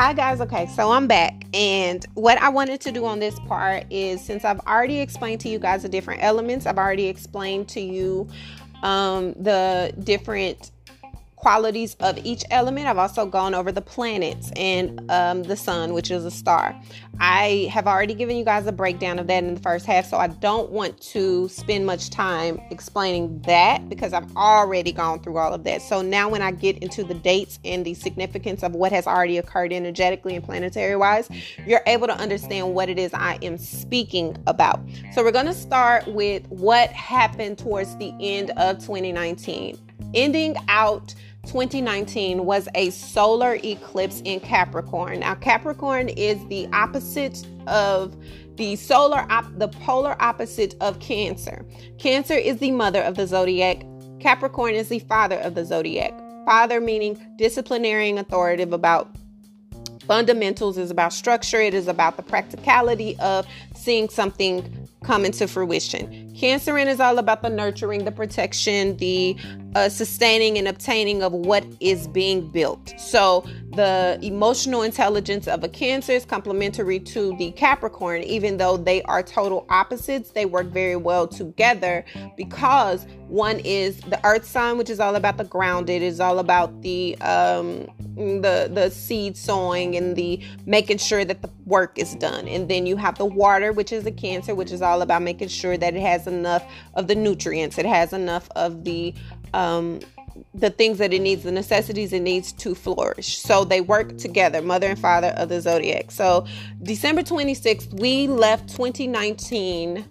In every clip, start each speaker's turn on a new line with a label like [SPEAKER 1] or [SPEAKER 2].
[SPEAKER 1] Hi, guys. Okay, so I'm back. And what I wanted to do on this part is since I've already explained to you guys the different elements, I've already explained to you um, the different qualities of each element. I've also gone over the planets and um, the sun, which is a star. I have already given you guys a breakdown of that in the first half, so I don't want to spend much time explaining that because I've already gone through all of that. So now, when I get into the dates and the significance of what has already occurred energetically and planetary wise, you're able to understand what it is I am speaking about. So, we're going to start with what happened towards the end of 2019, ending out 2019 was a solar eclipse in Capricorn. Now, Capricorn is the opposite of the solar, op- the polar opposite of Cancer. Cancer is the mother of the zodiac. Capricorn is the father of the zodiac. Father meaning disciplinary and authoritative about fundamentals, is about structure, it is about the practicality of seeing something come into fruition. Cancerian is all about the nurturing, the protection, the uh, sustaining and obtaining of what is being built. So the emotional intelligence of a Cancer is complementary to the Capricorn, even though they are total opposites. They work very well together because one is the Earth sign, which is all about the grounded, is all about the um, the the seed sowing and the making sure that the work is done. And then you have the water, which is the Cancer, which is all about making sure that it has enough of the nutrients, it has enough of the um, the things that it needs, the necessities it needs to flourish. So they work together, mother and father of the zodiac. So December 26th, we left 2019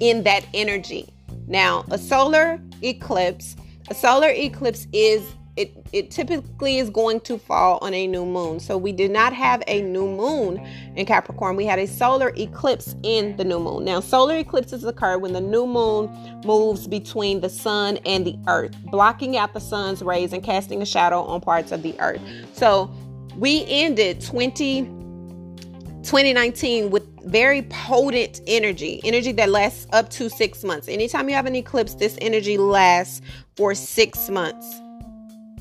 [SPEAKER 1] in that energy. Now, a solar eclipse, a solar eclipse is it, it typically is going to fall on a new moon. So we did not have a new moon in Capricorn. We had a solar eclipse in the new moon. Now, solar eclipses occur when the new moon moves between the sun and the earth, blocking out the sun's rays and casting a shadow on parts of the earth. So we ended 20, 2019 with very potent energy, energy that lasts up to six months. Anytime you have an eclipse, this energy lasts for six months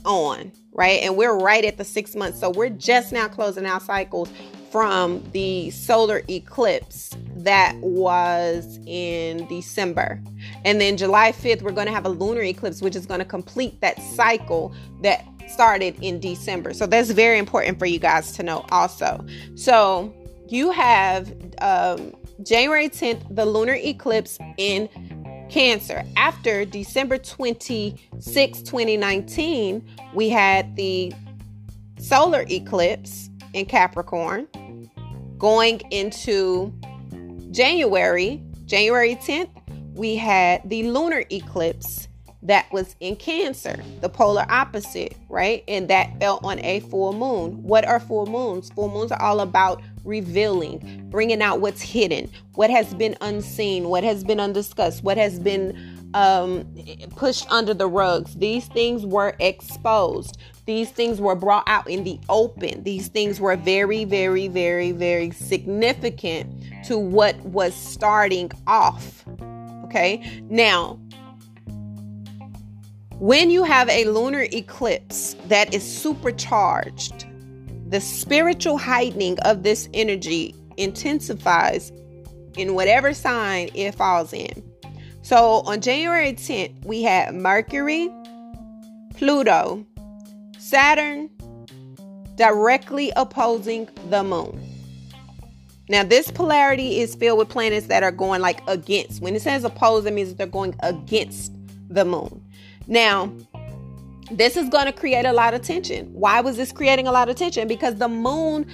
[SPEAKER 1] on, right? And we're right at the six months. So we're just now closing our cycles from the solar eclipse that was in December. And then July 5th, we're going to have a lunar eclipse, which is going to complete that cycle that started in December. So that's very important for you guys to know also. So you have um, January 10th, the lunar eclipse in Cancer. After December 26, 2019, we had the solar eclipse in Capricorn going into January, January 10th, we had the lunar eclipse that was in Cancer, the polar opposite, right? And that fell on a full moon. What are full moons? Full moons are all about revealing, bringing out what's hidden, what has been unseen, what has been undiscussed, what has been um, pushed under the rugs. These things were exposed. These things were brought out in the open. These things were very, very, very, very significant to what was starting off. Okay. Now, when you have a lunar eclipse that is supercharged, the spiritual heightening of this energy intensifies in whatever sign it falls in. So on January 10th, we had Mercury, Pluto, Saturn directly opposing the moon. Now, this polarity is filled with planets that are going like against. When it says oppose, it means they're going against the moon. Now, this is going to create a lot of tension. Why was this creating a lot of tension? Because the moon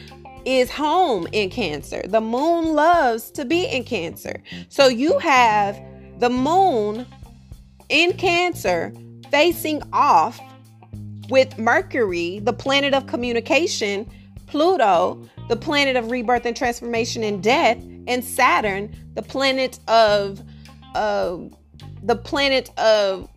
[SPEAKER 1] is home in Cancer. The moon loves to be in Cancer. So you have the moon in Cancer facing off with Mercury, the planet of communication, Pluto, the planet of rebirth and transformation and death, and Saturn, the planet of uh, the planet of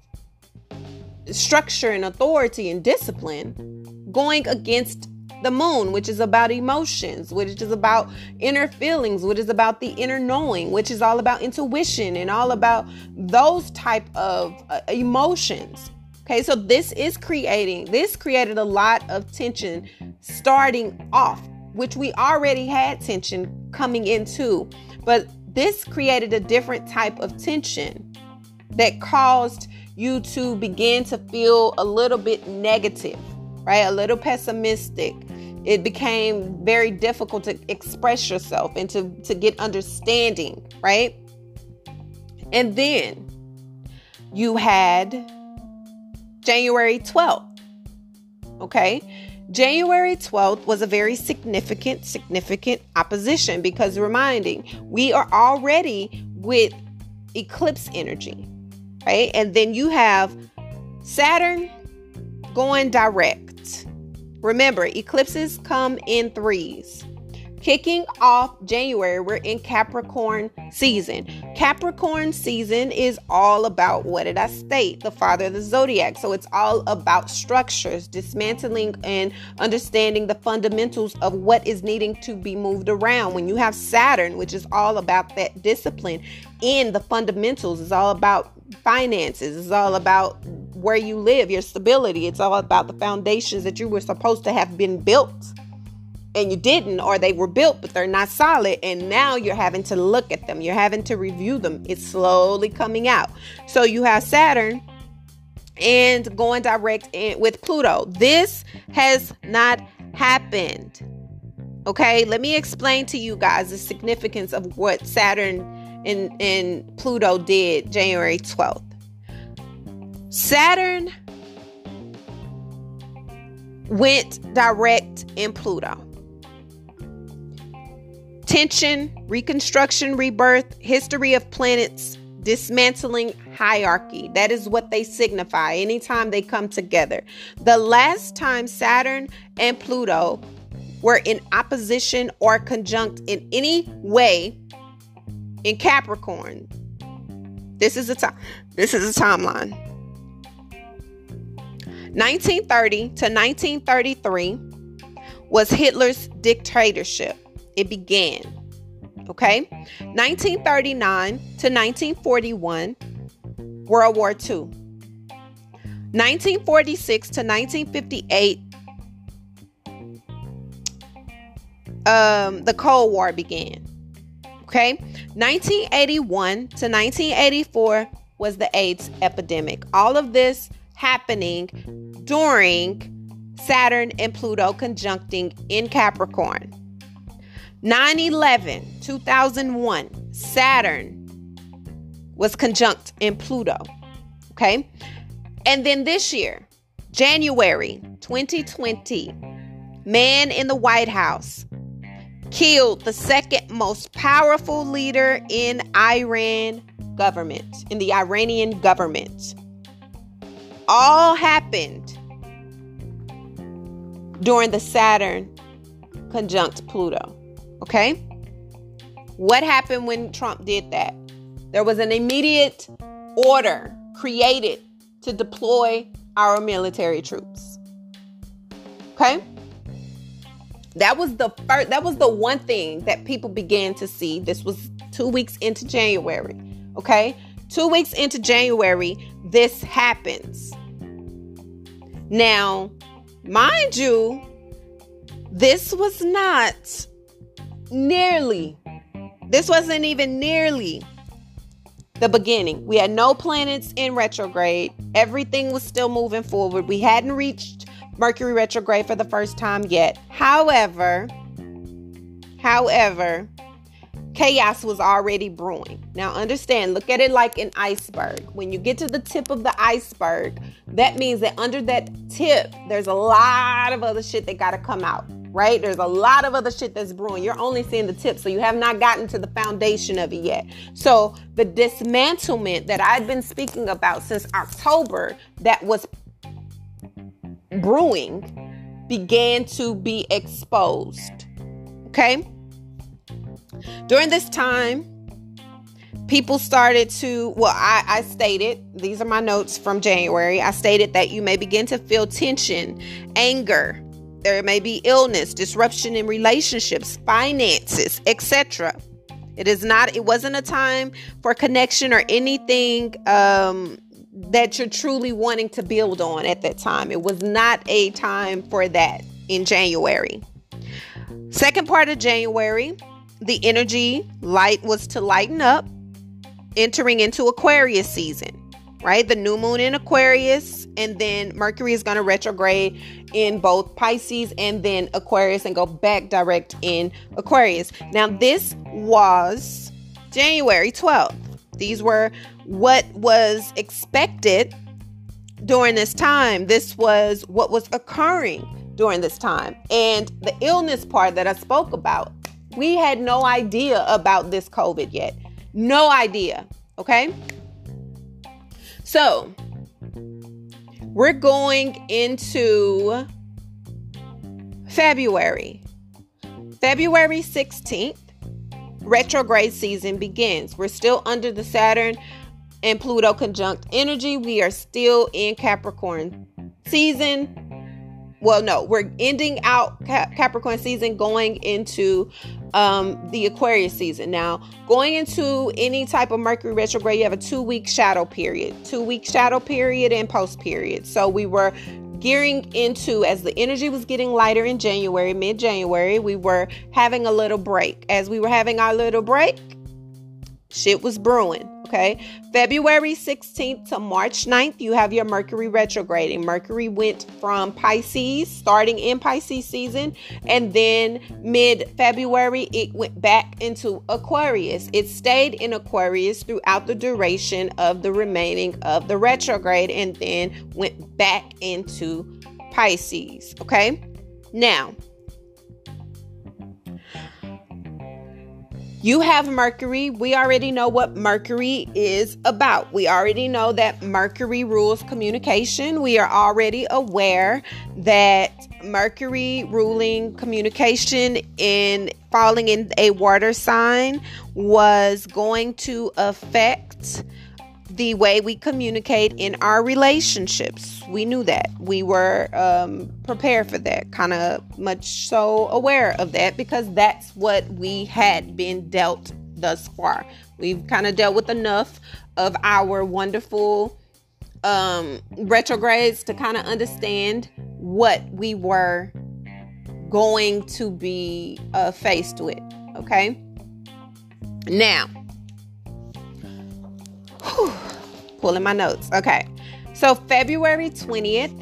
[SPEAKER 1] structure and authority and discipline going against the moon which is about emotions which is about inner feelings which is about the inner knowing which is all about intuition and all about those type of uh, emotions okay so this is creating this created a lot of tension starting off, which we already had tension coming into. But this created a different type of tension that caused you to begin to feel a little bit negative, right? A little pessimistic. It became very difficult to express yourself and to, to get understanding, right? And then you had January 12th. Okay. January 12th was a very significant, significant opposition because reminding we are already with eclipse energy, right? And then you have mm-hmm. Saturn going direct. Remember, eclipses come in threes. Kicking off January, we're in Capricorn season. Capricorn season is all about what did I state? The father of the zodiac. So it's all about structures, dismantling and understanding the fundamentals of what is needing to be moved around. When you have Saturn, which is all about that discipline in the fundamentals, it's all about finances, it's all about where you live, your stability, it's all about the foundations that you were supposed to have been built and you didn't, or they were built but they're not solid, and now you're having to look at them, you're having to review them. It's slowly coming out. So you have Saturn and going direct in with Pluto. This has not happened. Okay, let me explain to you guys the significance of what Saturn and, and Pluto did January 12th. Saturn went direct in Pluto tension, reconstruction, rebirth, history of planets, dismantling hierarchy. That is what they signify anytime they come together. The last time Saturn and Pluto were in opposition or conjunct in any way in Capricorn. This is a time this is a timeline. 1930 to 1933 was Hitler's dictatorship it began. Okay? 1939 to 1941, World War II. 1946 to 1958, um, the Cold War began. Okay? 1981 to 1984 was the AIDS epidemic. All of this happening during Saturn and Pluto conjuncting in Capricorn. 9 11, 2001, Saturn was conjunct in Pluto. Okay. And then this year, January 2020, man in the White House killed the second most powerful leader in Iran government, in the Iranian government. All happened during the Saturn conjunct Pluto. Okay? What happened when Trump did that? There was an immediate order created to deploy our military troops. Okay? That was the first that was the one thing that people began to see. This was 2 weeks into January. Okay? 2 weeks into January, this happens. Now, mind you, this was not nearly, this wasn't even nearly the beginning. We had no planets in retrograde. Everything was still moving forward. We hadn't reached Mercury retrograde for the first time yet. However, however, chaos was already brewing. Now understand, look at it like an iceberg. When you get to the tip of the iceberg, that means that under that tip, there's a lot of other shit that got to come out right? There's a lot of other shit that's brewing. You're only seeing the tip, so you have not gotten to the foundation of it yet. So the dismantlement that I've been speaking about since October that was brewing began to be exposed. Okay? During this time, people started to, well, I, I, stated, these are my notes from January. I stated that you may begin to feel tension, anger, there may be illness, disruption in relationships, finances, etc. It is not, it wasn't a time for connection or anything um, that you're truly wanting to build on at that time. It was not a time for that. in January. Second part of January, the energy light was to lighten up, entering into Aquarius season, right? The new moon in Aquarius, and then Mercury is going to retrograde in both Pisces and then Aquarius and go back direct in Aquarius. Now, this was January 12th. These were what was expected during this time. This was what was occurring during this time. And the illness part that I spoke about, we had no idea about this COVID yet. No idea. Okay. So we're going into February. February 16th, retrograde season begins. We're still under the Saturn and Pluto conjunct energy. We are still in Capricorn season. Well, no, we're ending out Cap- Capricorn season, going into um, the Aquarius season. Now, going into any type of Mercury retrograde, you have a two week shadow period, two week shadow period, and post period. So we were gearing into as the energy was getting lighter in January, mid January, we were having a little break. As we were having our little break, shit was brewing. Okay. February 16th to March 9th, you have your Mercury retrograding. Mercury went from Pisces, starting in Pisces season, and then mid February, it went back into Aquarius. It stayed in Aquarius throughout the duration of the remaining of the retrograde and then went back into Pisces. Okay. Now, You have Mercury. We already know what Mercury is about. We already know that Mercury rules communication. We are already aware that Mercury ruling communication in falling in a water sign was going to affect the way we communicate in our relationships. We knew that. We were um, prepared for that, kind of much so aware of that because that's what we had been dealt thus far. We've kind of dealt with enough of our wonderful um, retrogrades to kind of understand what we were going to be uh, faced with. Okay. Now, whew, pulling my notes. Okay. So February 20th,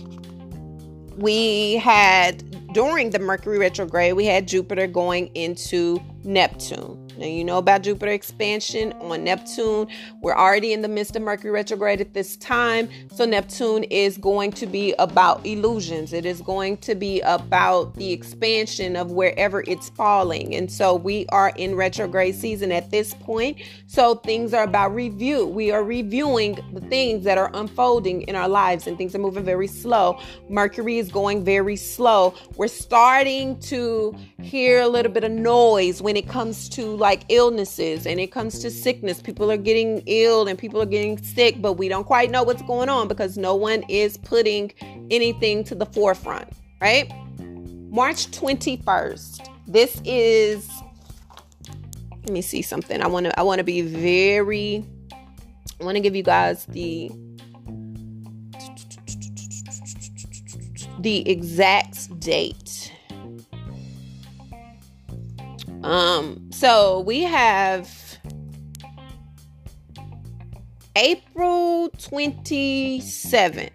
[SPEAKER 1] we had during the Mercury retrograde, we had Jupiter going into Neptune. Now, you know about Jupiter expansion on Neptune. We're already in the midst of Mercury retrograde at this time. So, Neptune is going to be about illusions. It is going to be about the expansion of wherever it's falling. And so, we are in retrograde season at this point. So, things are about review. We are reviewing the things that are unfolding in our lives, and things are moving very slow. Mercury is going very slow. We're starting to hear a little bit of noise when it comes to like illnesses and it comes to sickness. People are getting ill and people are getting sick, but we don't quite know what's going on because no one is putting anything to the forefront, right? March 21st. This is let me see something. I want to I want to be very I want to give you guys the the exact date. Um, so we have April 27th.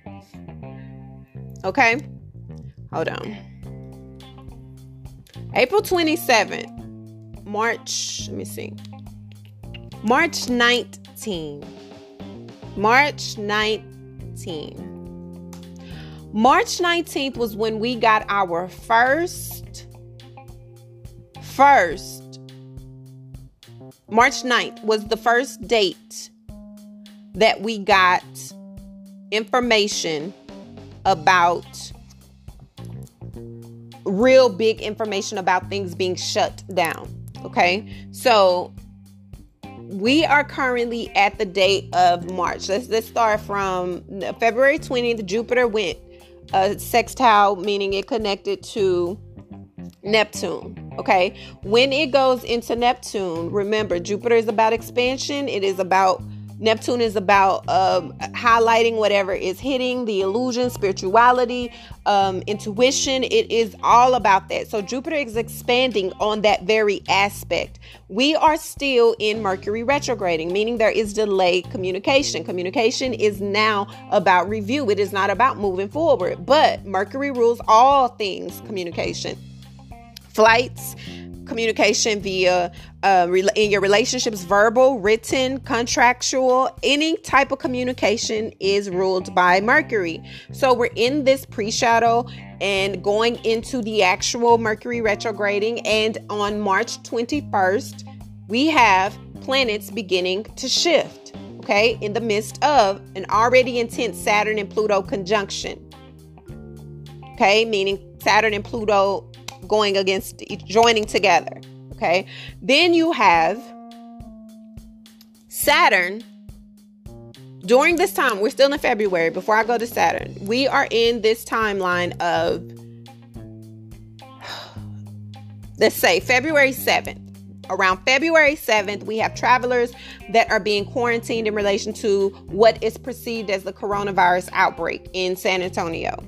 [SPEAKER 1] Okay, hold on. April 27th, March, let me see. March 19. March 19. March 19th was when we got our first first March 9th was the first date that we got information about real big information about things being shut down. Okay. So we are currently at the date of March. Let's let's start from February 20th. Jupiter went uh, sextile, meaning it connected to Neptune. Okay. When it goes into Neptune, remember Jupiter is about expansion, it is about Neptune is about um, highlighting whatever is hitting the illusion, spirituality, um, intuition. It is all about that. So Jupiter is expanding on that very aspect. We are still in Mercury retrograding, meaning there is delayed communication. Communication is now about review, it is not about moving forward. But Mercury rules all things communication flights communication via uh, in your relationships verbal written contractual any type of communication is ruled by mercury. So we're in this pre-shadow and going into the actual mercury retrograding and on march 21st we have planets beginning to shift okay in the midst of an already intense saturn and pluto conjunction okay meaning saturn and pluto going against joining together. Okay. Then you have Saturn. During this time, we're still in February. Before I go to Saturn, we are in this timeline of, let's say, February 7th. Around February 7th, we have travelers that are being quarantined in relation to what is perceived as the coronavirus outbreak in San Antonio,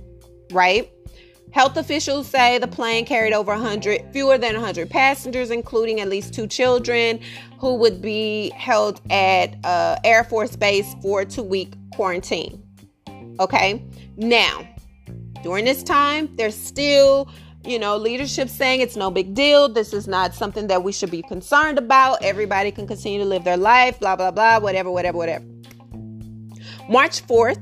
[SPEAKER 1] right? Health officials say the plane carried over 100, fewer than 100 passengers, including at least two children who would be held at uh, Air Force Base for a two week quarantine. Okay, now during this time, there's still you know, leadership saying it's no big deal. This is not something that we should be concerned about. Everybody can continue to live their life, blah, blah, blah, whatever, whatever, whatever. March 4th,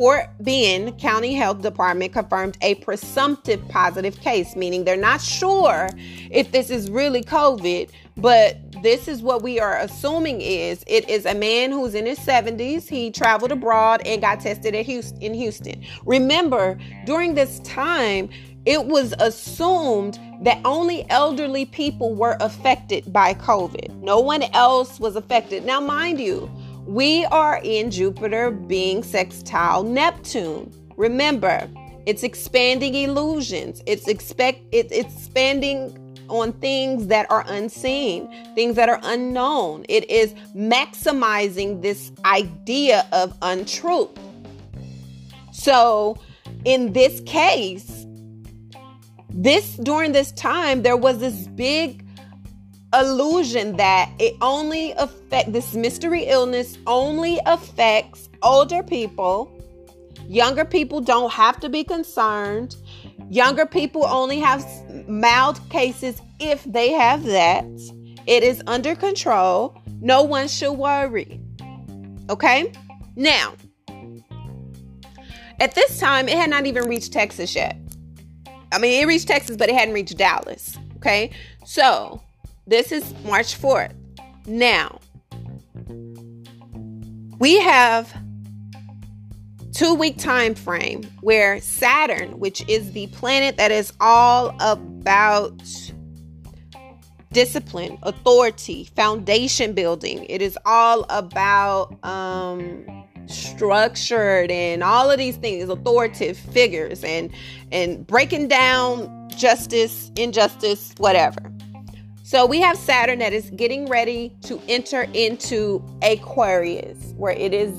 [SPEAKER 1] Fort Bend County Health Department confirmed a presumptive positive case, meaning they're not sure if this is really COVID, but this is what we are assuming is it is a man who's in his 70s. He traveled abroad and got tested at Houston in Houston. Remember, during this time, it was assumed that only elderly people were affected by COVID. No one else was affected. Now, mind you, we are in Jupiter being sextile Neptune. Remember, it's expanding illusions. It's expect it's expanding on things that are unseen, things that are unknown. It is maximizing this idea of untruth. So, in this case, this during this time there was this big illusion that it only affect this mystery illness only affects older people. Younger people don't have to be concerned. Younger people only have mild cases if they have that. It is under control. No one should worry. Okay? Now at this time it had not even reached texas yet. I mean it reached texas but it hadn't reached dallas. Okay? So this is March 4th. Now, we have two week time frame where Saturn, which is the planet that is all about discipline, authority, foundation building. It is all about um structured and all of these things, authoritative figures and and breaking down justice, injustice, whatever. So we have Saturn that is getting ready to enter into Aquarius, where it is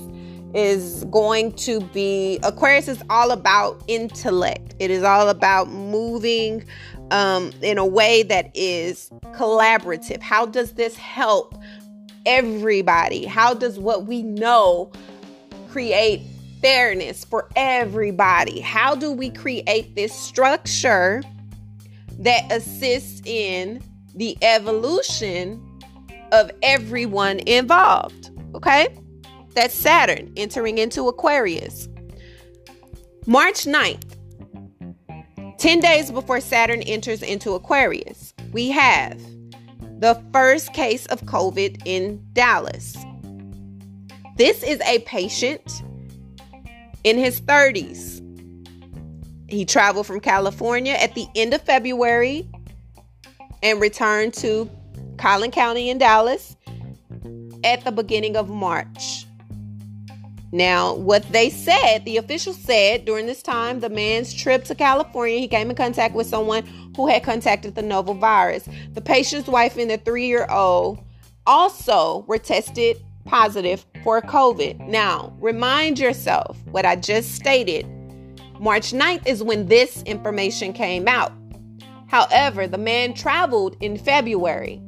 [SPEAKER 1] is going to be Aquarius is all about intellect. It is all about moving um, in a way that is collaborative. How does this help everybody? How does what we know create fairness for everybody? How do we create this structure that assists in the evolution of everyone involved. Okay? That's Saturn entering into Aquarius. March 9th, 10 days before Saturn enters into Aquarius, we have the first case of COVID in Dallas. This is a patient in his 30s. He traveled from California at the end of February and returned to Collin County in Dallas at the beginning of March. Now, what they said, the official said during this time, the man's trip to California, he came in contact with someone who had contacted the novel virus. The patient's wife and the three year old also were tested positive for COVID. Now, remind yourself what I just stated. March 9th is when this information came out. However, the man traveled in February.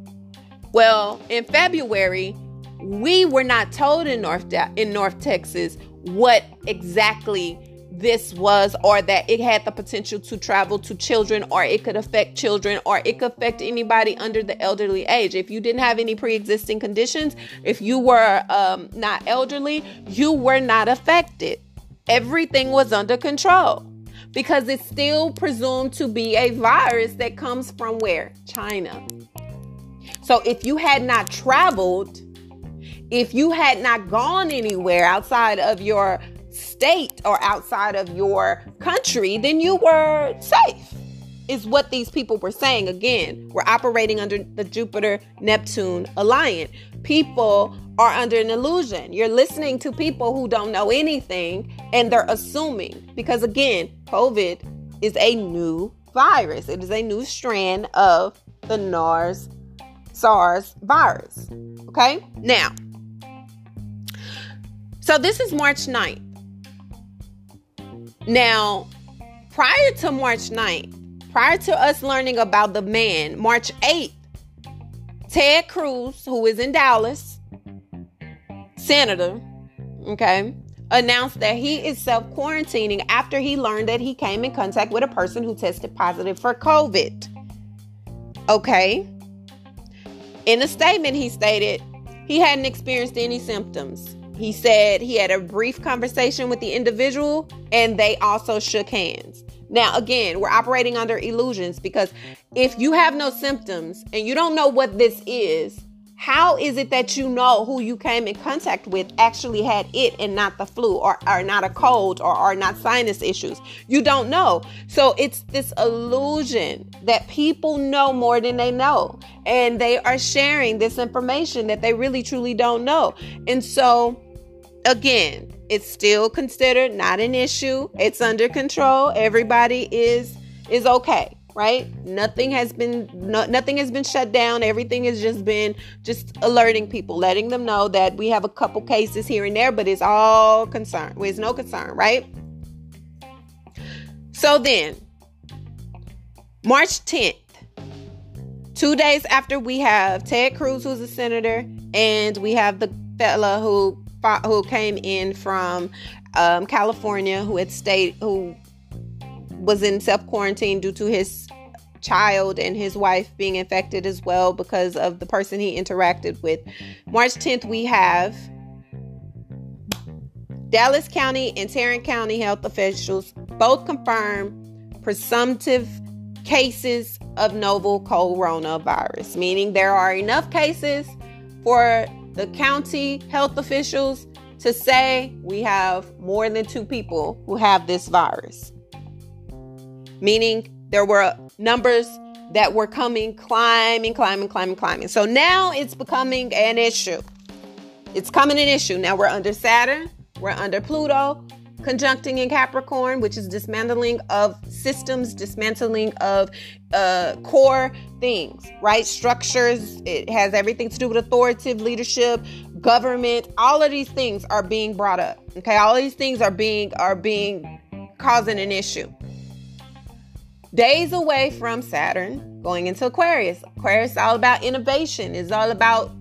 [SPEAKER 1] Well, in February, we were not told in North in North Texas what exactly this was or that it had the potential to travel to children or it could affect children or it could affect anybody under the elderly age. If you didn't have any pre-existing conditions if you were um, not elderly you were not affected. Everything was under control because it's still presumed to be a virus that comes from where? China. So if you had not traveled if you had not gone anywhere outside of your state or outside of your country, then you were safe, is what these people were saying. Again, we're operating under the Jupiter Neptune alliance. People are under an illusion. You're listening to people who don't know anything and they're assuming because, again, COVID is a new virus, it is a new strand of the NARS SARS virus. Okay, now. So this is March 9th. Now, prior to March 9th, prior to us learning about the man, March 8th, Ted Cruz, who is in Dallas, senator, okay, announced that he is self quarantining after he learned that he came in contact with a person who tested positive for COVID. Okay. In a statement, he stated he hadn't experienced any symptoms. He said he had a brief conversation with the individual and they also shook hands. Now, again, we're operating under illusions because if you have no symptoms and you don't know what this is, how is it that you know who you came in contact with actually had it and not the flu or, or not a cold or are not sinus issues? You don't know. So it's this illusion that people know more than they know. And they are sharing this information that they really truly don't know. And so, again, it's still considered not an issue. It's under control. Everybody is is okay right nothing has been no, nothing has been shut down everything has just been just alerting people letting them know that we have a couple cases here and there but it's all concern there's no concern right so then march 10th two days after we have ted cruz who's a senator and we have the fella who who came in from um, california who had stayed who was in self quarantine due to his child and his wife being infected as well because of the person he interacted with. March 10th, we have Dallas County and Tarrant County health officials both confirm presumptive cases of novel coronavirus, meaning there are enough cases for the county health officials to say we have more than two people who have this virus meaning there were numbers that were coming climbing, climbing, climbing, climbing. So now it's becoming an issue. It's coming an issue. Now we're under Saturn, we're under Pluto, conjuncting in Capricorn, which is dismantling of systems, dismantling of uh, core things, right? Structures. It has everything to do with authoritative leadership, government. All of these things are being brought up. Okay, all these things are being are being causing an issue days away from Saturn, going into Aquarius. Aquarius is all about innovation, it's all about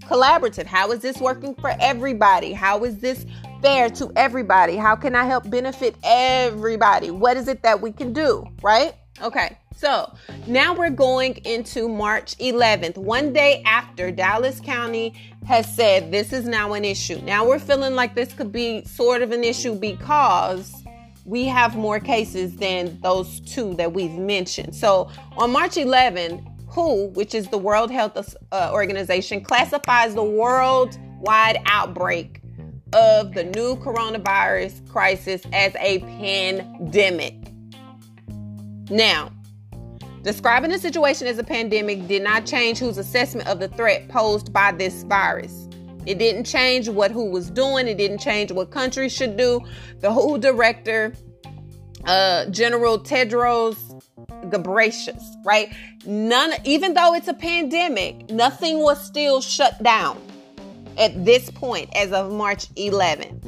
[SPEAKER 1] collaborative. How is this working for everybody? How is this fair to everybody? How can I help benefit everybody? What is it that we can do, right? Okay, so now we're going into March 11th, one day after Dallas County has said this is now an issue. Now we're feeling like this could be sort of an issue because we have more cases than those two that we've mentioned. So on March 11, WHO, which is the World Health uh, Organization, classifies the worldwide outbreak of the new coronavirus crisis as a pandemic. Now, describing the situation as a pandemic did not change whose assessment of the threat posed by this virus. It didn't change what WHO was doing. It didn't change what countries should do. The WHO director, uh, General Tedros Ghebreyesus, right? None, even though it's a pandemic, nothing was still shut down. At this point as of March 11th.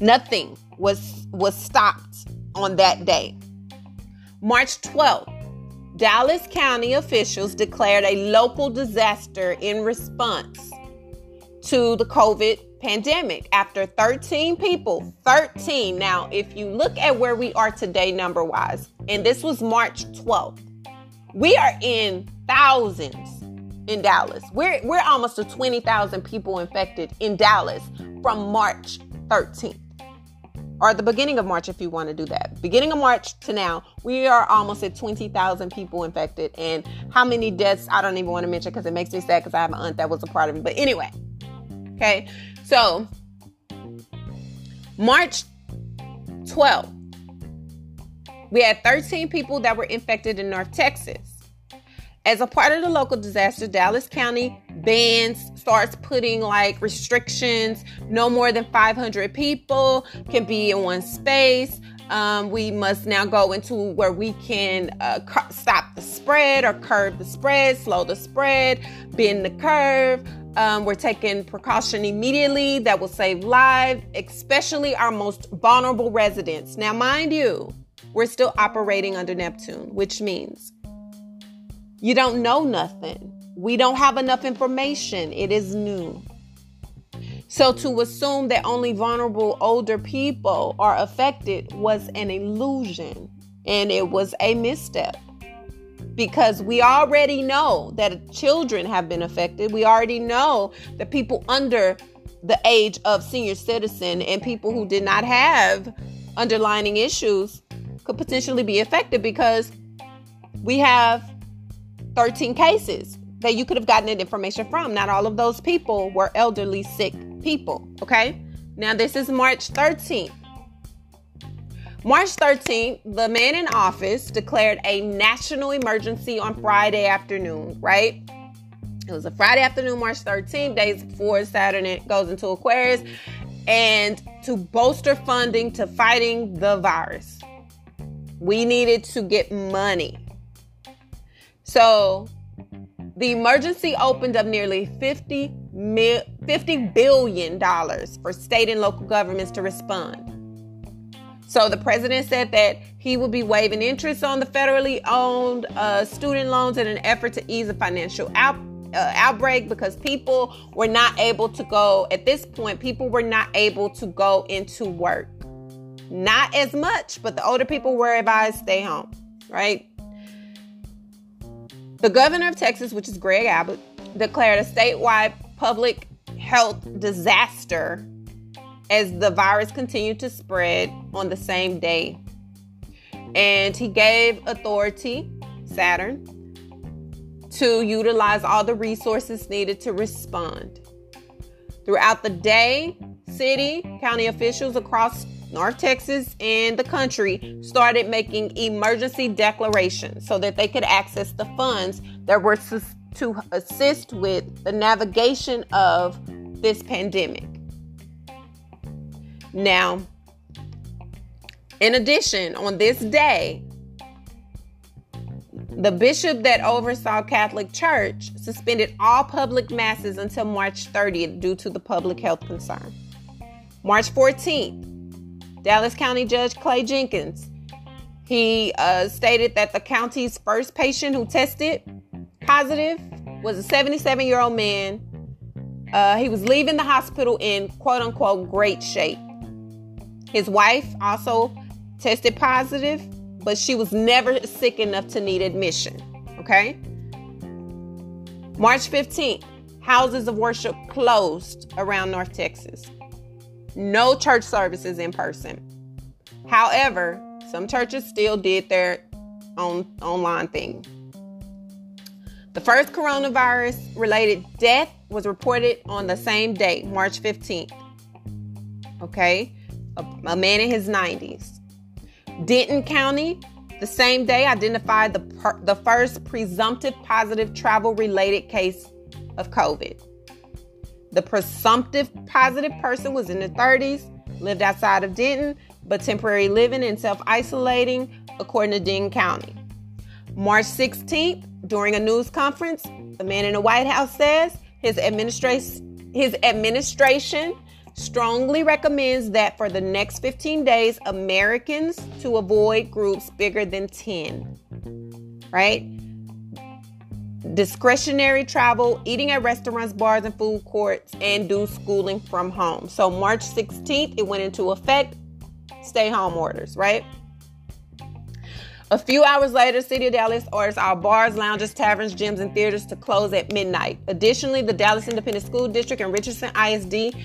[SPEAKER 1] Nothing was was stopped on that day. March 12th, Dallas County officials declared a local disaster in response to the COVID pandemic after 13 people, 13. Now, if you look at where we are today, number wise, and this was March 12th, we are in thousands in Dallas. We're, we're almost to 20,000 people infected in Dallas from March 13th or the beginning of March if you want to do that. Beginning of March to now, we are almost at 20,000 people infected. And how many deaths, I don't even want to mention because it makes me sad because I have an aunt that was a part of it. But anyway, okay. So, March 12th, we had 13 people that were infected in North Texas. As a part of the local disaster, Dallas County bans, starts putting like restrictions. No more than 500 people can be in one space. Um, we must now go into where we can uh, stop the spread or curb the spread, slow the spread, bend the curve. Um, we're taking precaution immediately that will save lives, especially our most vulnerable residents. Now, mind you, we're still operating under Neptune, which means you don't know nothing. We don't have enough information. It is new. So to assume that only vulnerable older people are affected was an illusion and it was a misstep. Because we already know that children have been affected. We already know that people under the age of senior citizen and people who did not have underlining issues could potentially be affected because we have 13 cases that you could have gotten that information from. Not all of those people were elderly, sick people. Okay. Now, this is March 13th. March 13th, the man in office declared a national emergency on Friday afternoon, right? It was a Friday afternoon, March 13th, days before Saturn goes into Aquarius, and to bolster funding to fighting the virus. We needed to get money. So the emergency opened up nearly 50, mil, $50 billion for state and local governments to respond. So the president said that he would be waiving interest on the federally owned uh, student loans in an effort to ease the financial out, uh, outbreak because people were not able to go, at this point, people were not able to go into work. Not as much, but the older people were advised to stay home, right? The governor of Texas, which is Greg Abbott, declared a statewide public health disaster as the virus continued to spread on the same day. And he gave authority, Saturn, to utilize all the resources needed to respond. Throughout the day, city, county officials across North Texas and the country started making emergency declarations so that they could access the funds that were to assist with the navigation of this pandemic. Now, in addition, on this day, the bishop that oversaw Catholic Church suspended all public masses until March 30th due to the public health concern. March 14th, Dallas County Judge Clay Jenkins. He uh, stated that the county's first patient who tested positive was a 77 year old man. Uh, he was leaving the hospital in quote unquote great shape. His wife also tested positive, but she was never sick enough to need admission. Okay? March 15th, houses of worship closed around North Texas. No church services in person. However, some churches still did their own online thing. The first coronavirus related death was reported on the same day, March 15th. Okay, a, a man in his 90s. Denton County, the same day, identified the, per, the first presumptive positive travel related case of COVID. The presumptive positive person was in their 30s, lived outside of Denton, but temporary living and self isolating, according to Denton County. March 16th, during a news conference, the man in the White House says his administration his administration strongly recommends that for the next 15 days, Americans to avoid groups bigger than 10. Right? Discretionary travel, eating at restaurants, bars, and food courts, and do schooling from home. So, March 16th, it went into effect. Stay home orders, right? A few hours later, City of Dallas orders all bars, lounges, taverns, gyms, and theaters to close at midnight. Additionally, the Dallas Independent School District and Richardson ISD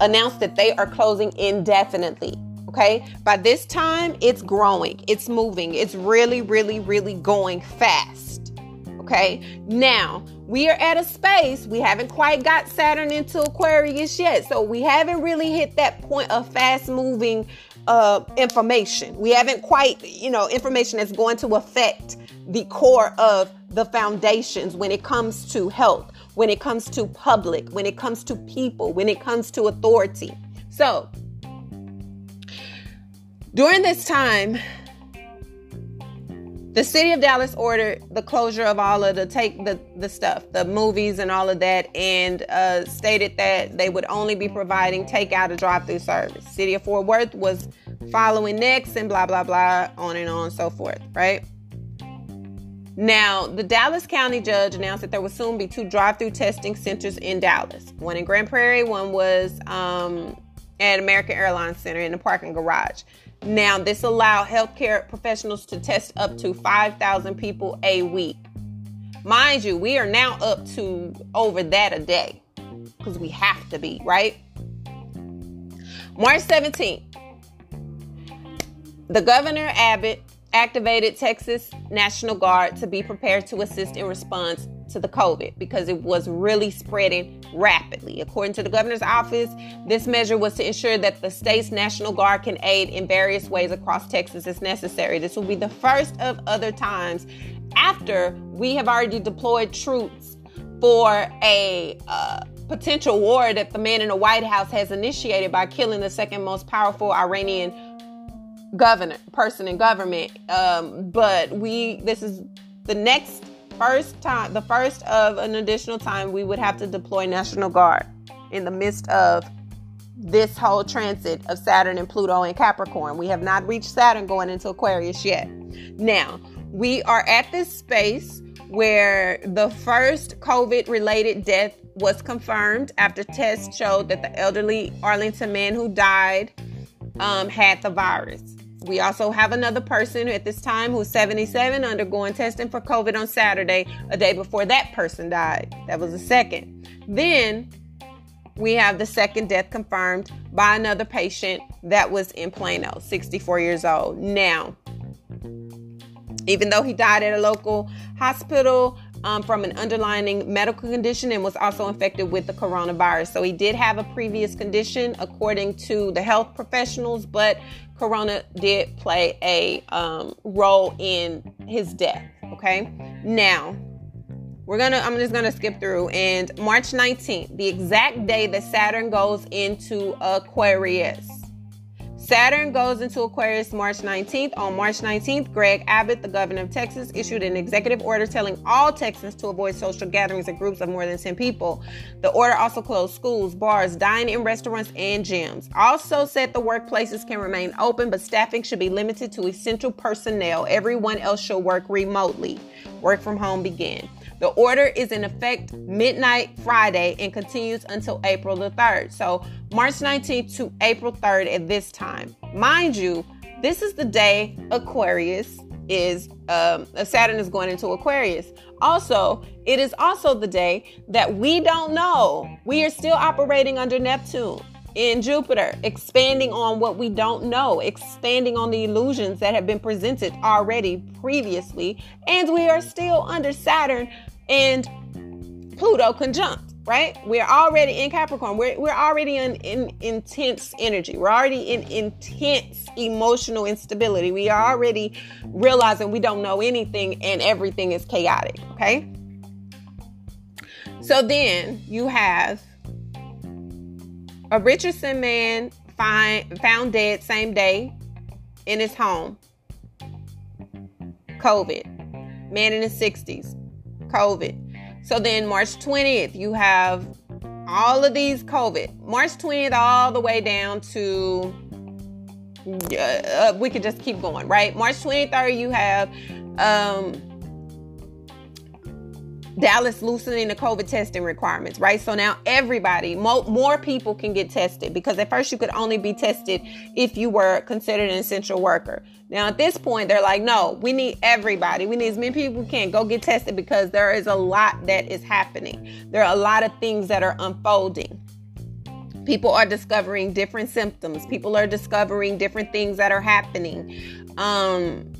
[SPEAKER 1] announced that they are closing indefinitely. Okay, by this time, it's growing, it's moving, it's really, really, really going fast. Okay, now we are at a space we haven't quite got Saturn into Aquarius yet, so we haven't really hit that point of fast moving uh, information. We haven't quite, you know, information that's going to affect the core of the foundations when it comes to health, when it comes to public, when it comes to people, when it comes to authority. So, during this time, the city of Dallas ordered the closure of all of the take the, the stuff, the movies and all of that, and uh, stated that they would only be providing takeout or drive-through service. City of Fort Worth was following next, and blah blah blah, on and on and so forth. Right. Now, the Dallas County judge announced that there will soon be two drive-through testing centers in Dallas. One in Grand Prairie, one was um, at American Airlines Center in the parking garage. Now, this allowed healthcare professionals to test up to 5,000 people a week. Mind you, we are now up to over that a day because we have to be, right? March 17th, the governor Abbott activated Texas National Guard to be prepared to assist in response to the COVID because it was really spreading rapidly. According to the governor's office, this measure was to ensure that the state's National Guard can aid in various ways across Texas as necessary. This will be the first of other times after we have already deployed troops for a uh, potential war that the man in the White House has initiated by killing the second most powerful Iranian governor person in government. Um, but we this is the next first time, the first of an additional time we would have to deploy National Guard in the midst of this whole transit of Saturn and Pluto and Capricorn. We have not reached Saturn going into Aquarius yet. Now, we are at this space where the first COVID related death was confirmed after tests showed that the elderly Arlington man who died um, had the virus. We also have another person at this time who's 77 undergoing testing for COVID on Saturday, a day before that person died. That was the second. Then we have the second death confirmed by another patient that was in Plano, 64 years old. Now, even though he died at a local hospital, um, from an underlying medical condition and was also infected with the coronavirus. So he did have a previous condition, according to the health professionals, but Corona did play a um, role in his death. Okay, now we're gonna i'm just gonna skip through and march 19th the exact day that saturn goes into aquarius Saturn goes into Aquarius March 19th. On March 19th, Greg Abbott, the governor of Texas, issued an executive order telling all Texans to avoid social gatherings in groups of more than 10 people. The order also closed schools, bars, dining restaurants, and gyms. Also said the workplaces can remain open, but staffing should be limited to essential personnel. Everyone else should work remotely. Work from home begin. The order is in effect midnight Friday and continues until April the 3rd. So March 19th to April 3rd at this time. Mind you, this is the day Aquarius is um, Saturn is going into Aquarius. Also, it is also the day that we don't know. We are still operating under Neptune in Jupiter, expanding on what we don't know, expanding on the illusions that have been presented already previously, and we are still under Saturn and Pluto conjunct, right? We're already in Capricorn. We're, we're already in, in intense energy. We're already in intense emotional instability. We are already realizing we don't know anything and everything is chaotic, okay? So then you have a Richardson man find, found dead same day in his home. COVID. Man in his 60s. COVID. So then March 20th, you have all of these COVID, March 20th, all the way down to, uh, we could just keep going, right? March 23rd, you have um, Dallas loosening the COVID testing requirements, right? So now everybody, mo- more people can get tested because at first you could only be tested if you were considered an essential worker. Now at this point, they're like, no, we need everybody. We need as many people who can go get tested because there is a lot that is happening. There are a lot of things that are unfolding. People are discovering different symptoms. People are discovering different things that are happening. Um,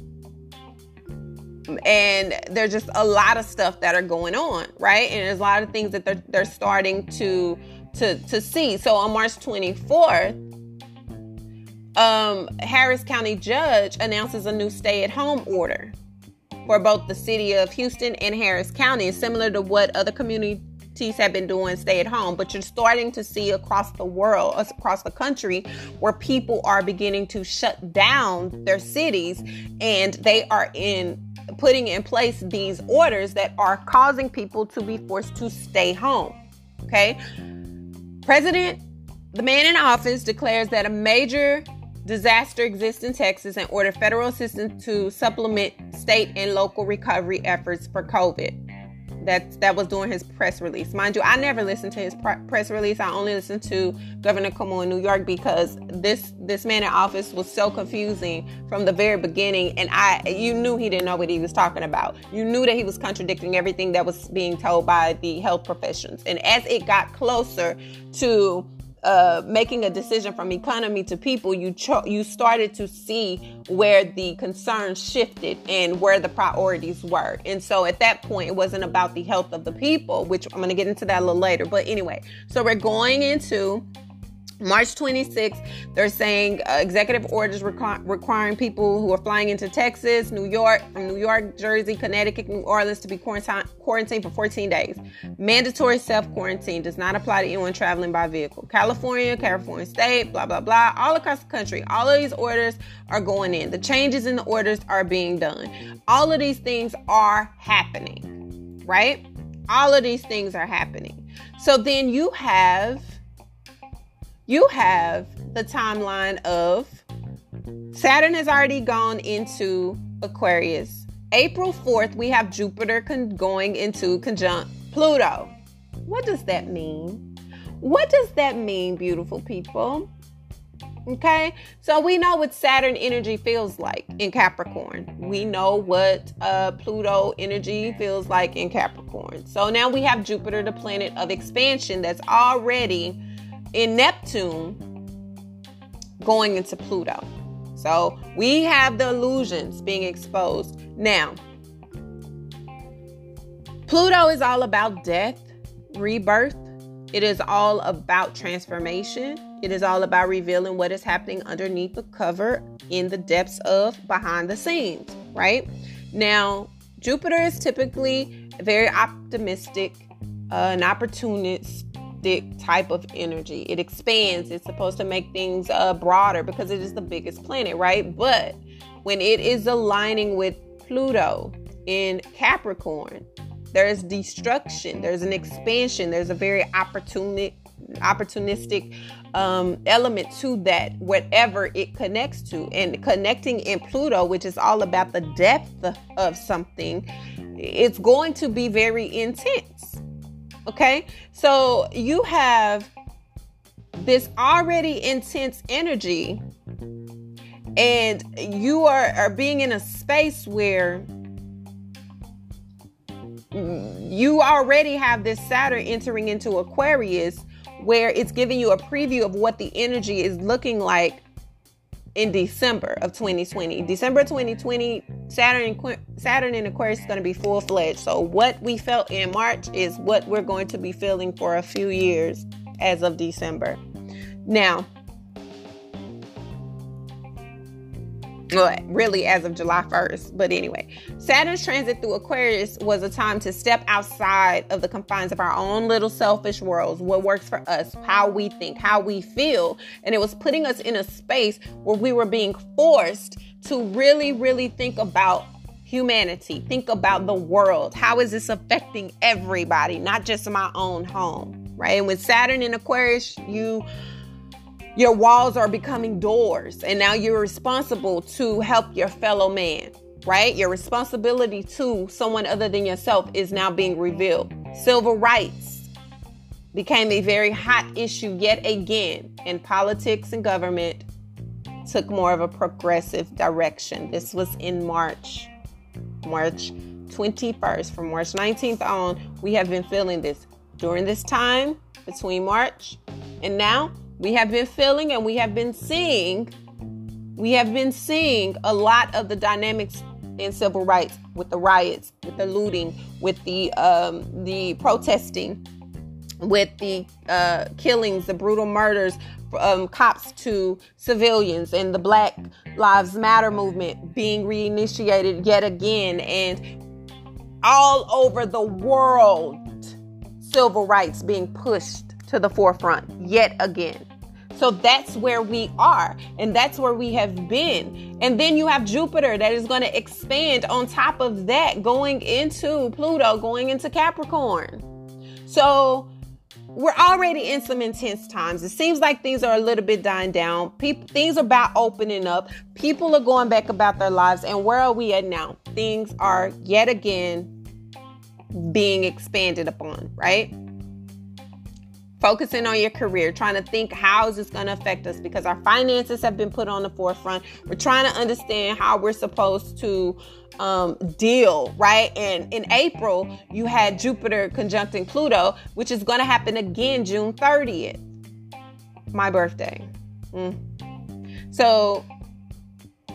[SPEAKER 1] and there's just a lot of stuff that are going on, right? And there's a lot of things that they're they're starting to to to see. So on March 24th, um, Harris County judge announces a new stay-at-home order for both the city of Houston and Harris County, similar to what other communities have been doing stay at home, but you're starting to see across the world, across the country, where people are beginning to shut down their cities and they are in putting in place these orders that are causing people to be forced to stay home. Okay. President, the man in office, declares that a major disaster exists in Texas and order federal assistance to supplement state and local recovery efforts for COVID that that was doing his press release. Mind you, I never listened to his press release. I only listened to Governor Cuomo in New York because this this man in office was so confusing from the very beginning, and I you knew he didn't know what he was talking about. You knew that he was contradicting everything that was being told by the health professions. And as it got closer to uh, making a decision from economy to people, you cho- you started to see where the concerns shifted and where the priorities were. And so at that point, it wasn't about the health of the people, which I'm going to get into that a little later. But anyway, so we're going into March 26th, they're saying uh, executive orders requ- requiring people who are flying into Texas, New York, from New York, Jersey, Connecticut, New Orleans to be quarantine- quarantined for 14 days. Mandatory self quarantine does not apply to anyone traveling by vehicle. California, California State, blah, blah, blah, all across the country. All of these orders are going in. The changes in the orders are being done. All of these things are happening, right? All of these things are happening. So then you have you have the timeline of Saturn has already gone into Aquarius. April 4th, we have Jupiter con- going into conjunct Pluto. What does that mean? What does that mean, beautiful people? Okay, so we know what Saturn energy feels like in Capricorn. We know what uh, Pluto energy feels like in Capricorn. So now we have Jupiter, the planet of expansion, that's already in Neptune going into Pluto. So we have the illusions being exposed. Now, Pluto is all about death, rebirth. It is all about transformation. It is all about revealing what is happening underneath the cover in the depths of behind the scenes, right? Now, Jupiter is typically very optimistic, uh, an opportunist, type of energy. It expands. It's supposed to make things uh, broader because it is the biggest planet, right? But when it is aligning with Pluto in Capricorn, there's destruction, there's an expansion, there's a very opportunistic opportunistic um, element to that, whatever it connects to. And connecting in Pluto, which is all about the depth of something, it's going to be very intense. Okay, so you have this already intense energy, and you are, are being in a space where you already have this Saturn entering into Aquarius, where it's giving you a preview of what the energy is looking like in December of 2020. December 2020, Saturn Saturn in Aquarius is going to be full fledged. So what we felt in March is what we're going to be feeling for a few years as of December. Now, well, really as of July 1st. But anyway, Saturn's transit through Aquarius was a time to step outside of the confines of our own little selfish worlds, what works for us, how we think, how we feel. And it was putting us in a space where we were being forced to really, really think about humanity. Think about the world. How is this affecting everybody, not just my own home, right? And with Saturn in Aquarius, you your walls are becoming doors and now you're responsible to help your fellow man, right? Your responsibility to someone other than yourself is now being revealed. Civil rights became a very hot issue yet again in politics and government took more of a progressive direction. This was in March. March 21st. From March 19th on, we have been feeling this. During this time between March and now, we have been feeling and we have been seeing we have been seeing a lot of the dynamics in civil rights with the riots, with the looting, with the um, the protesting, with the uh, killings, the brutal murders, um, cops to civilians, and the Black Lives Matter movement being reinitiated yet again, and all over the world, civil rights being pushed to the forefront yet again. So that's where we are, and that's where we have been. And then you have Jupiter that is going to expand on top of that, going into Pluto, going into Capricorn. So we're already in some intense times. It seems like things are a little bit dying down. People, things are about opening up. People are going back about their lives. And where are we at now? Things are yet again being expanded upon, right? Focusing on your career, trying to think how is this going to affect us because our finances have been put on the forefront. We're trying to understand how we're supposed to um, deal, right? And in April, you had Jupiter conjuncting Pluto, which is going to happen again June 30th, my birthday. Mm. So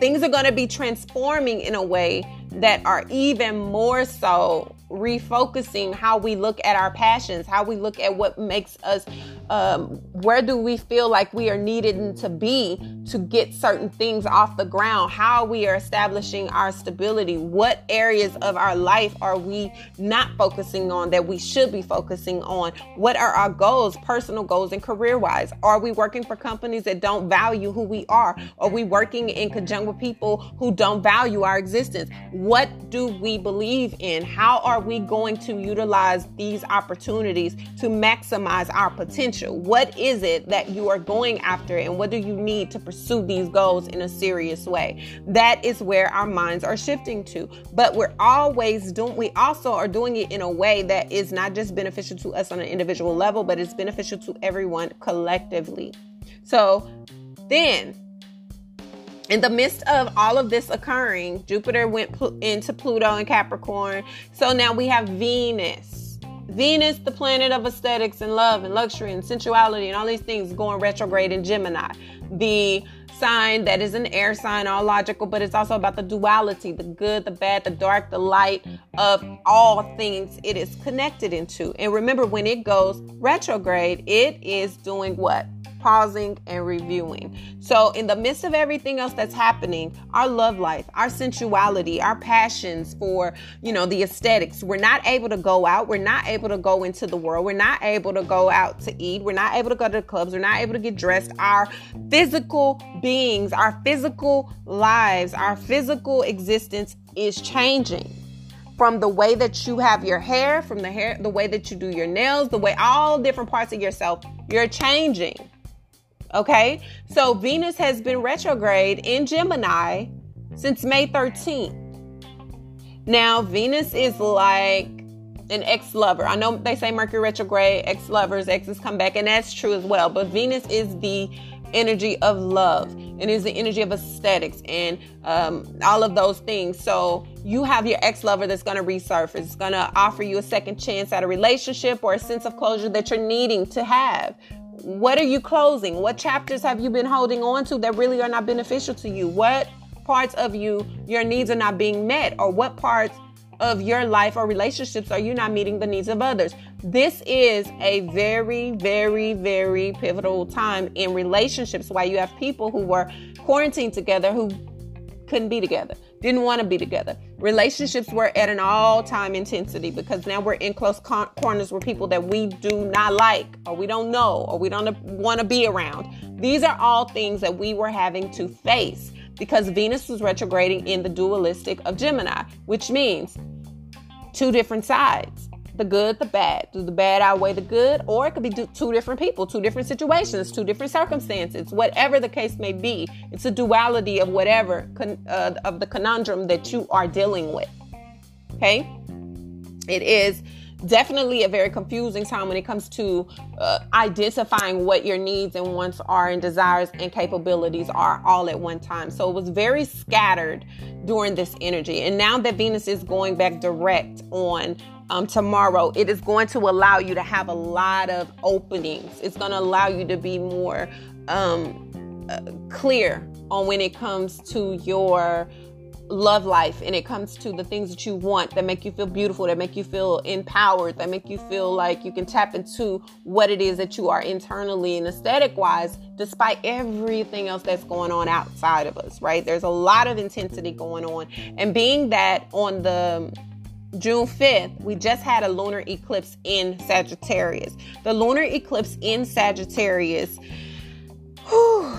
[SPEAKER 1] things are going to be transforming in a way that are even more so refocusing how we look at our passions, how we look at what makes us, um, where do we feel like we are needed to be to get certain things off the ground, how we are establishing our stability, what areas of our life are we not focusing on that we should be focusing on, what are our goals, personal goals and career wise? Are we working for companies that don't value who we are? Are we working in conjunction with people who don't value our existence? What do we believe in? How are we going to utilize these opportunities to maximize our potential? What is it that you are going after, and what do you need to pursue these goals in a serious way? That is where our minds are shifting to. But we're always doing, we also are doing it in a way that is not just beneficial to us on an individual level, but it's beneficial to everyone collectively. So then, in the midst of all of this occurring, Jupiter went pl- into Pluto and Capricorn. So now we have Venus. Venus, the planet of aesthetics and love and luxury and sensuality and all these things going retrograde in Gemini. The sign that is an air sign, all logical, but it's also about the duality the good, the bad, the dark, the light of all things it is connected into. And remember, when it goes retrograde, it is doing what? Pausing and reviewing. So, in the midst of everything else that's happening, our love life, our sensuality, our passions for, you know, the aesthetics, we're not able to go out. We're not able to go into the world. We're not able to go out to eat. We're not able to go to the clubs. We're not able to get dressed. Our physical beings, our physical lives, our physical existence is changing from the way that you have your hair, from the hair, the way that you do your nails, the way all different parts of yourself, you're changing. Okay, so Venus has been retrograde in Gemini since May 13th. Now, Venus is like an ex lover. I know they say Mercury retrograde, ex lovers, exes come back, and that's true as well. But Venus is the energy of love and is the energy of aesthetics and um, all of those things. So you have your ex lover that's going to resurface. It's going to offer you a second chance at a relationship or a sense of closure that you're needing to have what are you closing? What chapters have you been holding on to that really are not beneficial to you? What parts of you, your needs are not being met? Or what parts of your life or relationships are you not meeting the needs of others? This is a very, very, very pivotal time in relationships why you have people who were quarantined together who couldn't be together didn't want to be together. Relationships were at an all time intensity because now we're in close con- corners with people that we do not like, or we don't know, or we don't want to be around. These are all things that we were having to face because Venus was retrograding in the dualistic of Gemini, which means two different sides the good, the bad. Do the bad outweigh the good? Or it could be two different people, two different situations, two different circumstances, whatever the case may be. It's a duality of whatever, uh, of the conundrum that you are dealing with. Okay? It is definitely a very confusing time when it comes to uh, identifying what your needs and wants are and desires and capabilities are all at one time. So it was very scattered during this energy. And now that Venus is going back direct on um, tomorrow, it is going to allow you to have a lot of openings. It's going to allow you to be more um, uh, clear on when it comes to your love life and it comes to the things that you want that make you feel beautiful, that make you feel empowered, that make you feel like you can tap into what it is that you are internally and aesthetic wise, despite everything else that's going on outside of us, right? There's a lot of intensity going on. And being that on the June 5th, we just had a lunar eclipse in Sagittarius. The lunar eclipse in Sagittarius. Whew,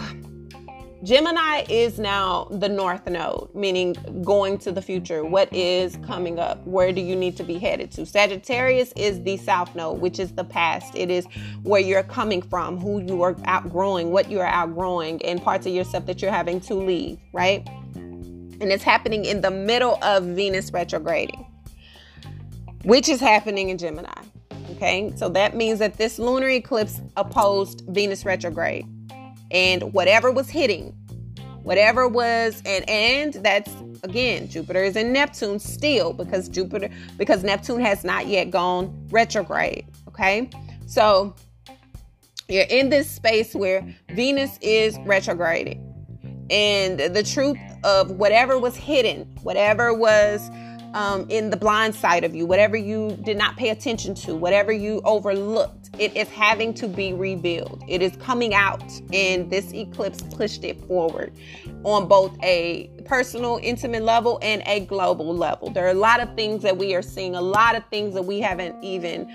[SPEAKER 1] Gemini is now the north node, meaning going to the future. What is coming up? Where do you need to be headed to? Sagittarius is the south node, which is the past. It is where you're coming from, who you are outgrowing, what you are outgrowing, and parts of yourself that you're having to leave, right? And it's happening in the middle of Venus retrograding, which is happening in Gemini. Okay, so that means that this lunar eclipse opposed Venus retrograde. And whatever was hitting whatever was and and that's again jupiter is in neptune still because jupiter because neptune has not yet gone retrograde okay? So you're in this space where venus is retrograding. And the truth of whatever was hidden whatever was um, in the blind side of you, whatever you did not pay attention to, whatever you overlooked, it is having to be rebuilt. It is coming out, and this eclipse pushed it forward on both a personal, intimate level and a global level. There are a lot of things that we are seeing, a lot of things that we haven't even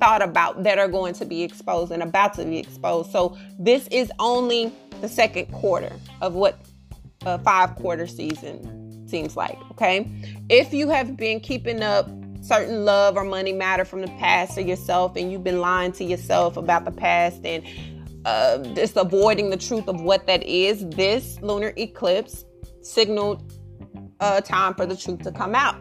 [SPEAKER 1] thought about that are going to be exposed and about to be exposed. So, this is only the second quarter of what a five quarter season seems like. Okay. If you have been keeping up certain love or money matter from the past to yourself and you've been lying to yourself about the past and uh, just avoiding the truth of what that is, this lunar eclipse signaled a time for the truth to come out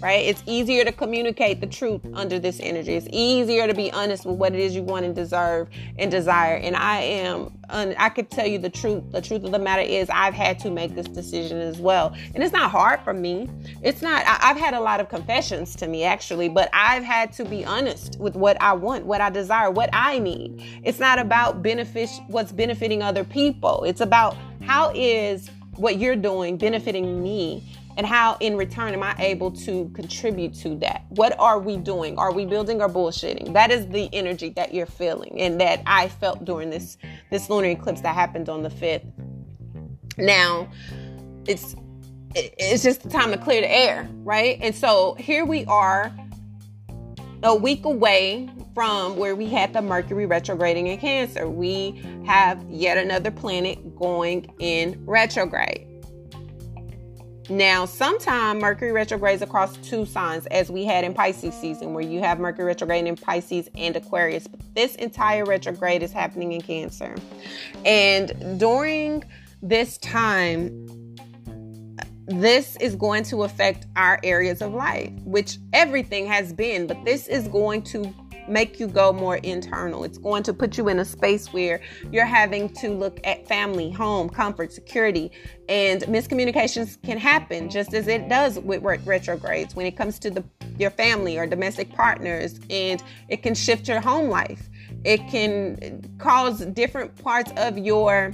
[SPEAKER 1] right? It's easier to communicate the truth under this energy. It's easier to be honest with what it is you want and deserve and desire. And I am, I could tell you the truth. The truth of the matter is, I've had to make this decision as well. And it's not hard for me. It's not, I, have had a lot of confessions to me actually, but I've had to be honest with what I want, what I desire, what I need. It's not about benefit, what's benefiting other people. It's about how is what you're doing benefiting me and how in return am I able to contribute to that? What are we doing? Are we building or bullshitting? That is the energy that you're feeling and that I felt during this this lunar eclipse that happened on the 5th. Now, it's it's just the time to clear the air, right? And so here we are a week away from where we had the Mercury retrograding in Cancer. We have yet another planet going in retrograde. Now, sometime Mercury retrogrades across two signs, as we had in Pisces season, where you have Mercury retrograde in Pisces and Aquarius. But this entire retrograde is happening in Cancer. And during this time, this is going to affect our areas of life, which everything has been, but this is going to make you go more internal. It's going to put you in a space where you're having to look at family, home, comfort, security, and miscommunications can happen just as it does with retrogrades when it comes to the your family or domestic partners and it can shift your home life. It can cause different parts of your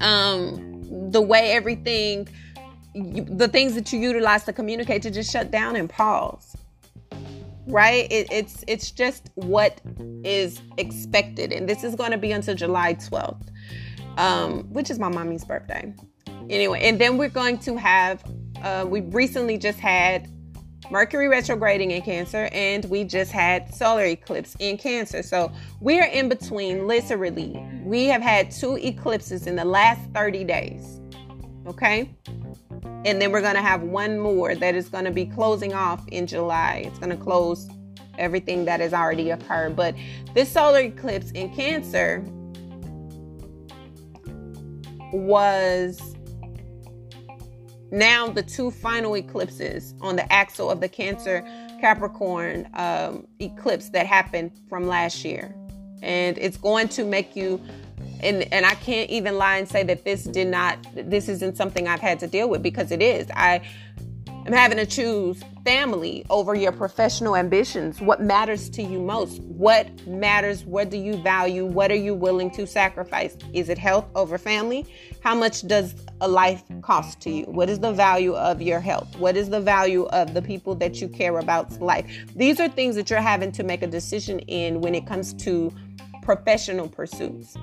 [SPEAKER 1] um the way everything the things that you utilize to communicate to just shut down and pause right? It, it's it's just what is expected. And this is going to be until july 12th um, which is my mommy's birthday. Anyway and then we're going to have uh, we recently just had mercury retrograding in cancer and we just had solar eclipse in cancer. So we are in between literally. We have had two eclipses in the last 30 days Okay. And then we're going to have one more that is going to be closing off in July. It's going to close everything that has already occurred. But this solar eclipse in Cancer was now the two final eclipses on the axle of the Cancer Capricorn um, eclipse that happened from last year. And it's going to make you and and I can't even lie and say that this did not this isn't something I've had to deal with because it is. I am having to choose family over your professional ambitions. What matters to you most? What matters? What do you value? What are you willing to sacrifice? Is it health over family? How much does a life cost to you? What is the value of your health? What is the value of the people that you care about's life? These are things that you're having to make a decision in when it comes to professional pursuits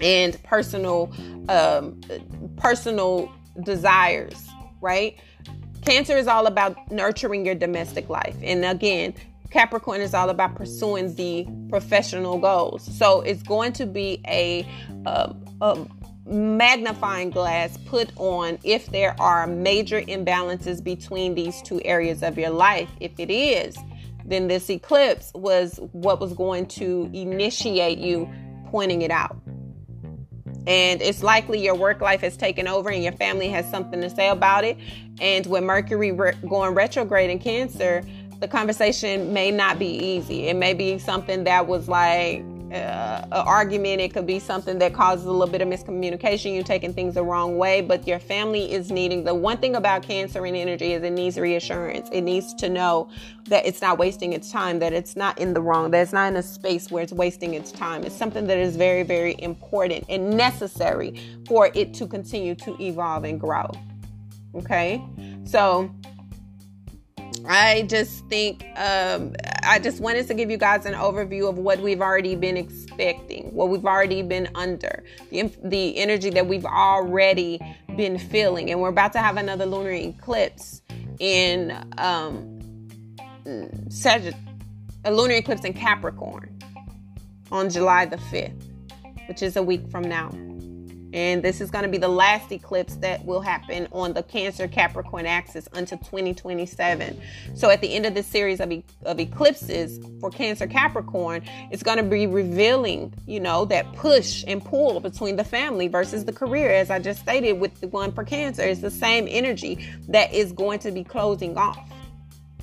[SPEAKER 1] and personal um, personal desires, right? Cancer is all about nurturing your domestic life. And again, Capricorn is all about pursuing the professional goals. So it's going to be a, a, a magnifying glass put on if there are major imbalances between these two areas of your life. If it is, then this eclipse was what was going to initiate you pointing it out and it's likely your work life has taken over and your family has something to say about it. And with Mercury re- going retrograde in Cancer, the conversation may not be easy. It may be something that was like uh, an argument. It could be something that causes a little bit of miscommunication. You're taking things the wrong way, but your family is needing. The one thing about cancer and energy is it needs reassurance. It needs to know that it's not wasting its time, that it's not in the wrong, that it's not in a space where it's wasting its time. It's something that is very, very important and necessary for it to continue to evolve and grow. Okay, so I just think um, I just wanted to give you guys an overview of what we've already been expecting, what we've already been under, the, the energy that we've already been feeling. And we're about to have another lunar eclipse in um, Sagitt- a lunar eclipse in Capricorn on July the 5th, which is a week from now. And this is going to be the last eclipse that will happen on the Cancer Capricorn axis until 2027. So, at the end of this series of, e- of eclipses for Cancer Capricorn, it's going to be revealing, you know, that push and pull between the family versus the career. As I just stated with the one for Cancer, it's the same energy that is going to be closing off.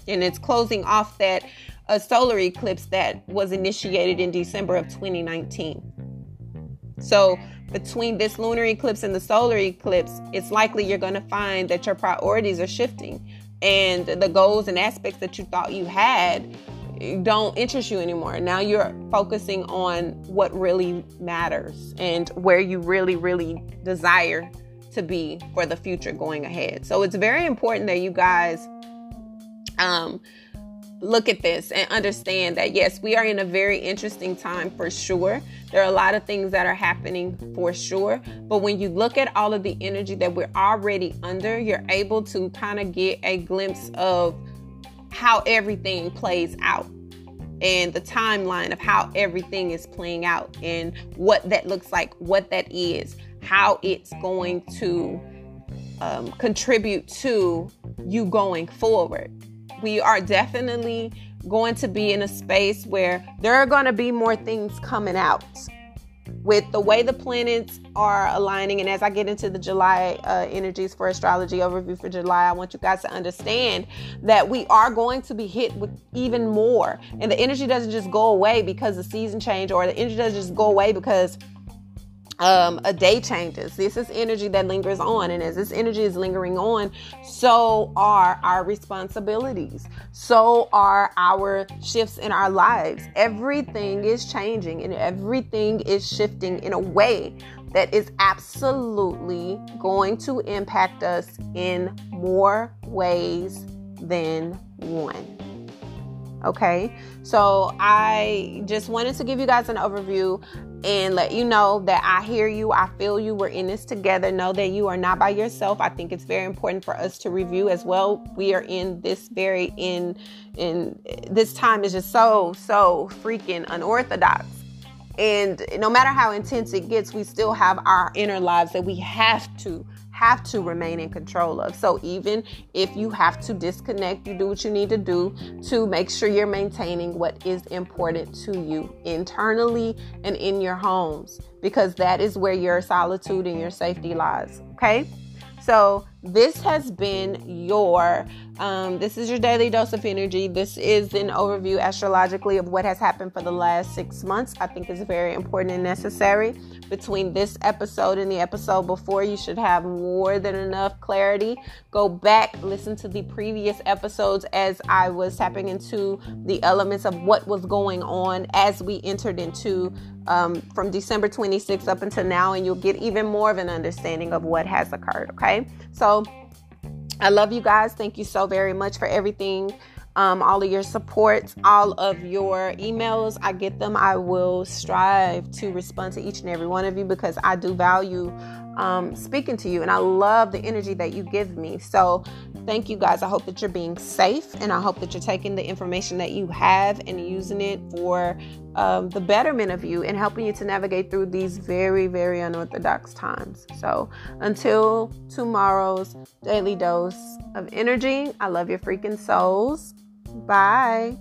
[SPEAKER 1] And it's closing off that a solar eclipse that was initiated in December of 2019. So, between this lunar eclipse and the solar eclipse, it's likely you're going to find that your priorities are shifting and the goals and aspects that you thought you had don't interest you anymore. Now you're focusing on what really matters and where you really, really desire to be for the future going ahead. So it's very important that you guys um, look at this and understand that yes, we are in a very interesting time for sure. There are a lot of things that are happening for sure. But when you look at all of the energy that we're already under, you're able to kind of get a glimpse of how everything plays out and the timeline of how everything is playing out and what that looks like, what that is, how it's going to um, contribute to you going forward we are definitely going to be in a space where there are going to be more things coming out with the way the planets are aligning. And as i get into the july uh, energies for astrology overview for july i want you guys to understand that we are going to be hit with even more. And the energy doesn't just go away because the season change or the energy doesn't just go away because um, a day changes. This is energy that lingers on. And as this energy is lingering on, so are our responsibilities. So are our shifts in our lives. Everything is changing and everything is shifting in a way that is absolutely going to impact us in more ways than one. Okay, so I just wanted to give you guys an overview and let you know that I hear you, I feel you, we're in this together. Know that you are not by yourself. I think it's very important for us to review as well. We are in this very in in this time is just so so freaking unorthodox. And no matter how intense it gets, we still have our inner lives that we have to have to remain in control of. So even if you have to disconnect, you do what you need to do to make sure you're maintaining what is important to you internally and in your homes because that is where your solitude and your safety lies. Okay? So, this has been your um, this is your daily dose of energy. This is an overview astrologically of what has happened for the last six months. I think is very important and necessary. Between this episode and the episode before, you should have more than enough clarity. Go back, listen to the previous episodes as I was tapping into the elements of what was going on as we entered into um, from December 26th up until now, and you'll get even more of an understanding of what has occurred. Okay, so I love you guys. Thank you so very much for everything. Um, all of your supports, all of your emails. I get them. I will strive to respond to each and every one of you because I do value um, speaking to you and I love the energy that you give me. So, thank you guys. I hope that you're being safe and I hope that you're taking the information that you have and using it for um, the betterment of you and helping you to navigate through these very, very unorthodox times. So, until tomorrow's daily dose of energy, I love your freaking souls. Bye.